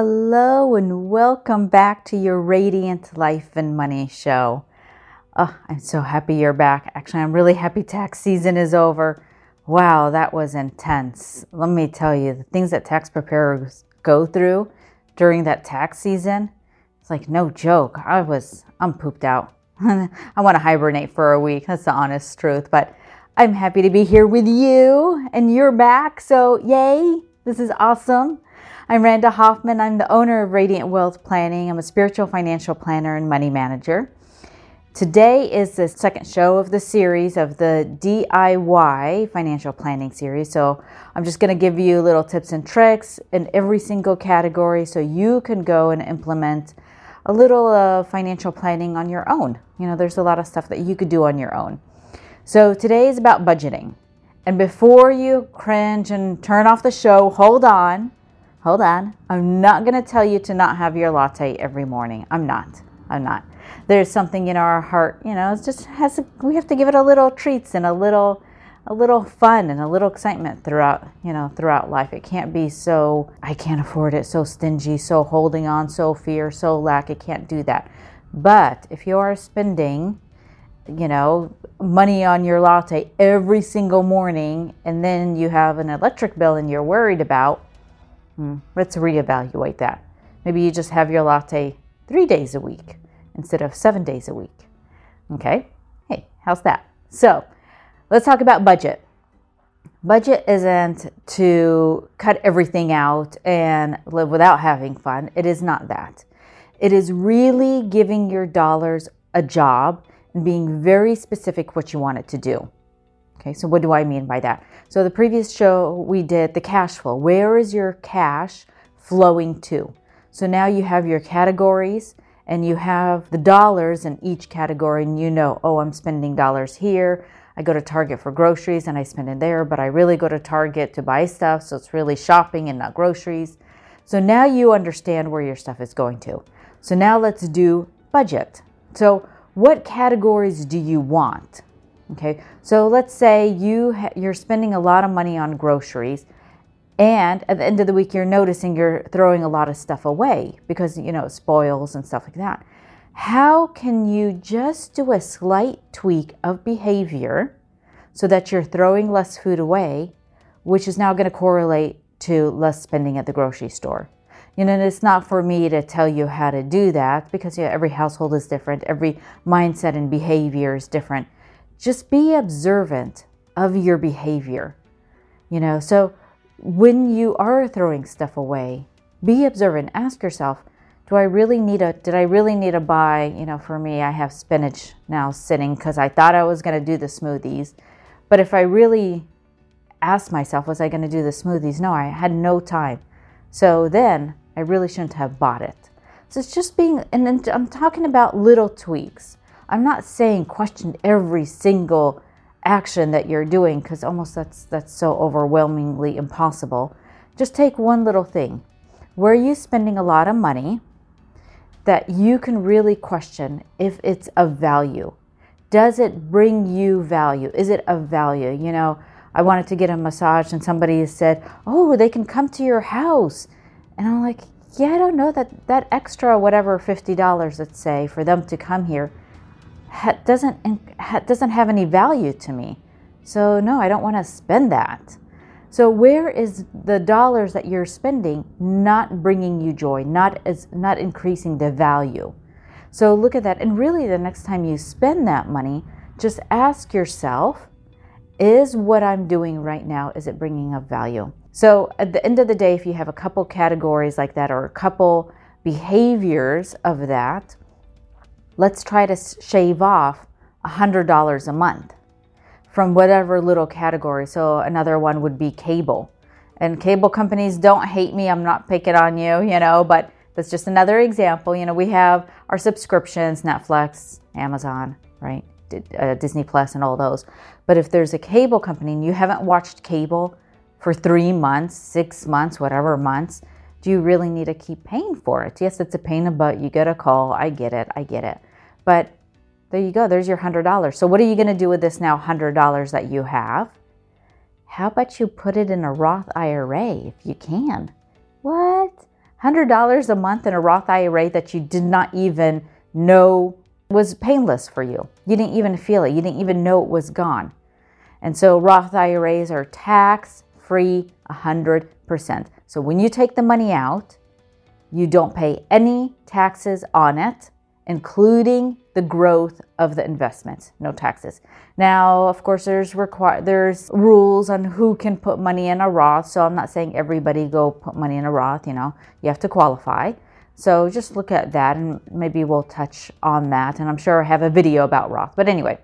Hello and welcome back to your Radiant Life and Money show. Oh, I'm so happy you're back. Actually, I'm really happy tax season is over. Wow, that was intense. Let me tell you, the things that tax preparers go through during that tax season, it's like no joke. I was, I'm pooped out. I want to hibernate for a week. That's the honest truth. But I'm happy to be here with you and you're back. So, yay, this is awesome. I'm Randa Hoffman. I'm the owner of Radiant Wealth Planning. I'm a spiritual financial planner and money manager. Today is the second show of the series of the DIY financial planning series. So I'm just going to give you little tips and tricks in every single category so you can go and implement a little uh, financial planning on your own. You know, there's a lot of stuff that you could do on your own. So today is about budgeting. And before you cringe and turn off the show, hold on hold on. I'm not going to tell you to not have your latte every morning. I'm not. I'm not. There's something in our heart, you know, it just has, a, we have to give it a little treats and a little, a little fun and a little excitement throughout, you know, throughout life. It can't be so, I can't afford it, so stingy, so holding on, so fear, so lack. It can't do that. But if you are spending, you know, money on your latte every single morning and then you have an electric bill and you're worried about, Hmm, let's reevaluate that. Maybe you just have your latte three days a week instead of seven days a week. Okay? Hey, how's that? So, let's talk about budget. Budget isn't to cut everything out and live without having fun. It is not that. It is really giving your dollars a job being very specific what you want it to do. Okay, so what do I mean by that? So the previous show we did the cash flow. Where is your cash flowing to? So now you have your categories and you have the dollars in each category and you know, oh, I'm spending dollars here. I go to Target for groceries and I spend it there, but I really go to Target to buy stuff, so it's really shopping and not groceries. So now you understand where your stuff is going to. So now let's do budget. So what categories do you want? Okay, so let's say you ha- you're spending a lot of money on groceries, and at the end of the week you're noticing you're throwing a lot of stuff away because you know it spoils and stuff like that. How can you just do a slight tweak of behavior so that you're throwing less food away, which is now going to correlate to less spending at the grocery store? You know, it's not for me to tell you how to do that because you know, every household is different, every mindset and behavior is different just be observant of your behavior. You know, so when you are throwing stuff away, be observant. Ask yourself, do I really need a did I really need to buy, you know, for me I have spinach now sitting cuz I thought I was going to do the smoothies. But if I really ask myself, was I going to do the smoothies? No, I had no time. So then I really shouldn't have bought it. So it's just being, and I'm talking about little tweaks. I'm not saying question every single action that you're doing because almost that's that's so overwhelmingly impossible. Just take one little thing. Where are you spending a lot of money that you can really question if it's of value? Does it bring you value? Is it of value? You know, I wanted to get a massage and somebody said, "Oh, they can come to your house." And I'm like, "Yeah, I don't know that that extra whatever $50 let's say for them to come here ha- doesn't ha- doesn't have any value to me. So no, I don't want to spend that. So where is the dollars that you're spending not bringing you joy, not as not increasing the value? So look at that and really the next time you spend that money, just ask yourself, is what I'm doing right now is it bringing up value? So at the end of the day if you have a couple categories like that or a couple behaviors of that, let's try to shave off $100 a month from whatever little category. So another one would be cable. And cable companies don't hate me. I'm not picking on you, you know, but that's just another example. You know, we have our subscriptions, Netflix, Amazon, right? Uh, Disney Plus and all those. But if there's a cable company and you haven't watched cable for three months, six months, whatever months, do you really need to keep paying for it? Yes, it's a pain in the butt. You get a call. I get it. I get it. But there you go, there's your $100. So, what are you going to do with this now $100 that you have? How about you put it in a Roth IRA if you can? What? $100 a month in a Roth IRA that you did not even know was painless for you. You didn't even feel it. You didn't even know it was gone. And so Roth IRAs are tax free 100%. So when you take the money out, you don't pay any taxes on it, including the growth of the investments. No taxes. Now, of course, there's require there's rules on who can put money in a Roth. So I'm not saying everybody go put money in a Roth. You know, you have to qualify. So just look at that, and maybe we'll touch on that. And I'm sure I have a video about Roth. But anyway,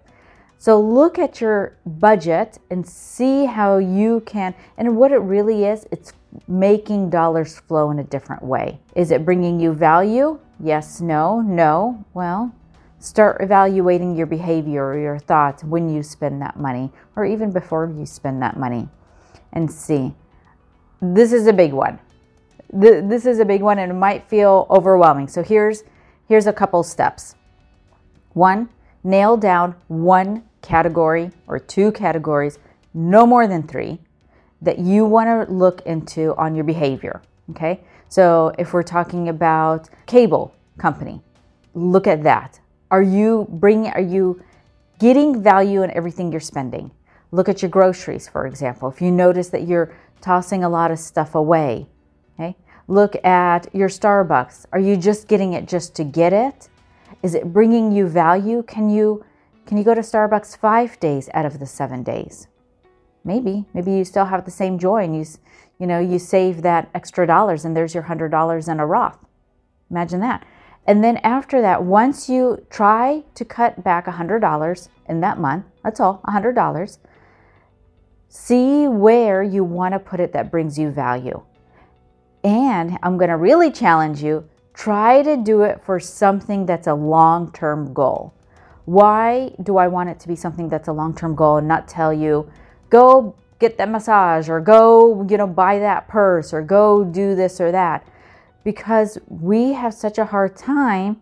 so look at your budget and see how you can, and what it really is, it's making dollars flow in a different way. Is it bringing you value? Yes, no, no. Well, start evaluating your behavior or your thoughts when you spend that money or even before you spend that money and see. This is a big one. This is a big one and it might feel overwhelming. So here's here's a couple steps. One, nail down one category or two categories, no more than 3 that you want to look into on your behavior. Okay. So if we're talking about cable company, look at that. Are you bringing, are you getting value in everything you're spending? Look at your groceries, for example. If you notice that you're tossing a lot of stuff away, okay. Look at your Starbucks. Are you just getting it just to get it? Is it bringing you value? Can you can you go to Starbucks 5 days out of the 7 days? maybe maybe you still have the same joy and you you know you save that extra dollars and there's your hundred dollars in a roth imagine that and then after that once you try to cut back a hundred dollars in that month that's all a hundred dollars see where you want to put it that brings you value and i'm going to really challenge you try to do it for something that's a long-term goal why do i want it to be something that's a long-term goal and not tell you go get that massage or go, you know, buy that purse or go do this or that. Because we have such a hard time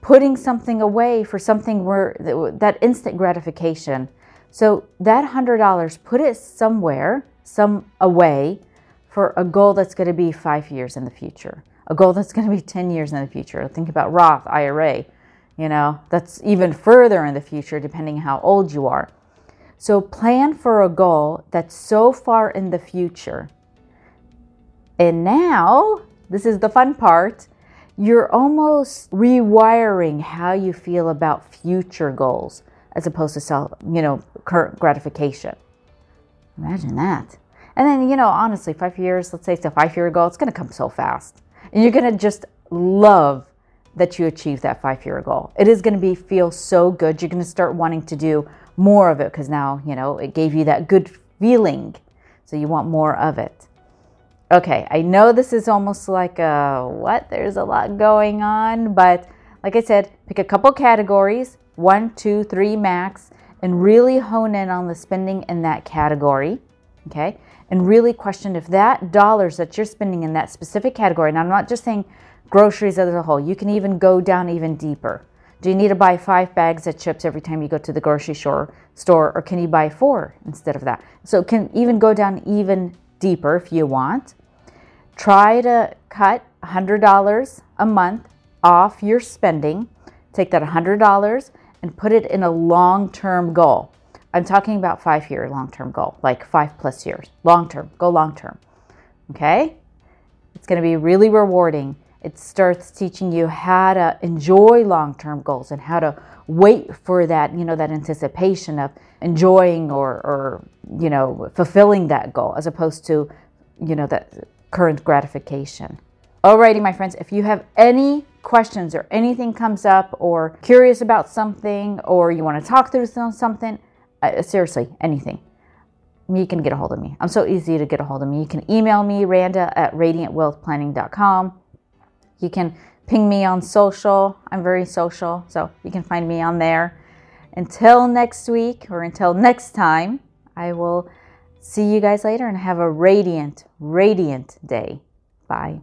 putting something away for something where that instant gratification. So that $100, put it somewhere, some away for a goal that's going to be 5 years in the future. A goal that's going to be 10 years in the future. Think about Roth IRA, you know, that's even further in the future depending how old you are. So plan for a goal that's so far in the future. And now, this is the fun part, you're almost rewiring how you feel about future goals as opposed to self, you know, current gratification. Imagine that. And then, you know, honestly, five years, let's say it's a five year goal, it's going to come so fast. And you're going to just love that you achieved that five year goal. It is going to be feel so good. You're going to start wanting to do more of it because now, you know, it gave you that good feeling. So you want more of it. Okay, I know this is almost like a what? There's a lot going on, but like I said, pick a couple categories one, two, three max and really hone in on the spending in that category. Okay, and really question if that dollars that you're spending in that specific category, and I'm not just saying groceries as a whole, you can even go down even deeper. Do you need to buy five bags of chips every time you go to the grocery store, store or can you buy four instead of that? So it can even go down even deeper if you want. Try to cut $100 a month off your spending. Take that $100 and put it in a long term goal. I'm talking about five year long term goal, like five plus years. Long term, go long term. Okay? It's going to be really rewarding it starts teaching you how to enjoy long-term goals and how to wait for that, you know, that anticipation of enjoying or, or you know, fulfilling that goal as opposed to, you know, that current gratification. Alrighty, my friends, if you have any questions or anything comes up or curious about something or you want to talk through something, uh, seriously, anything, you can get a hold of me. I'm so easy to get a hold of me. You can email me, Randa at radiantwealthplanning.com. You can ping me on social. I'm very social, so you can find me on there. Until next week or until next time, I will see you guys later and have a radiant, radiant day. Bye.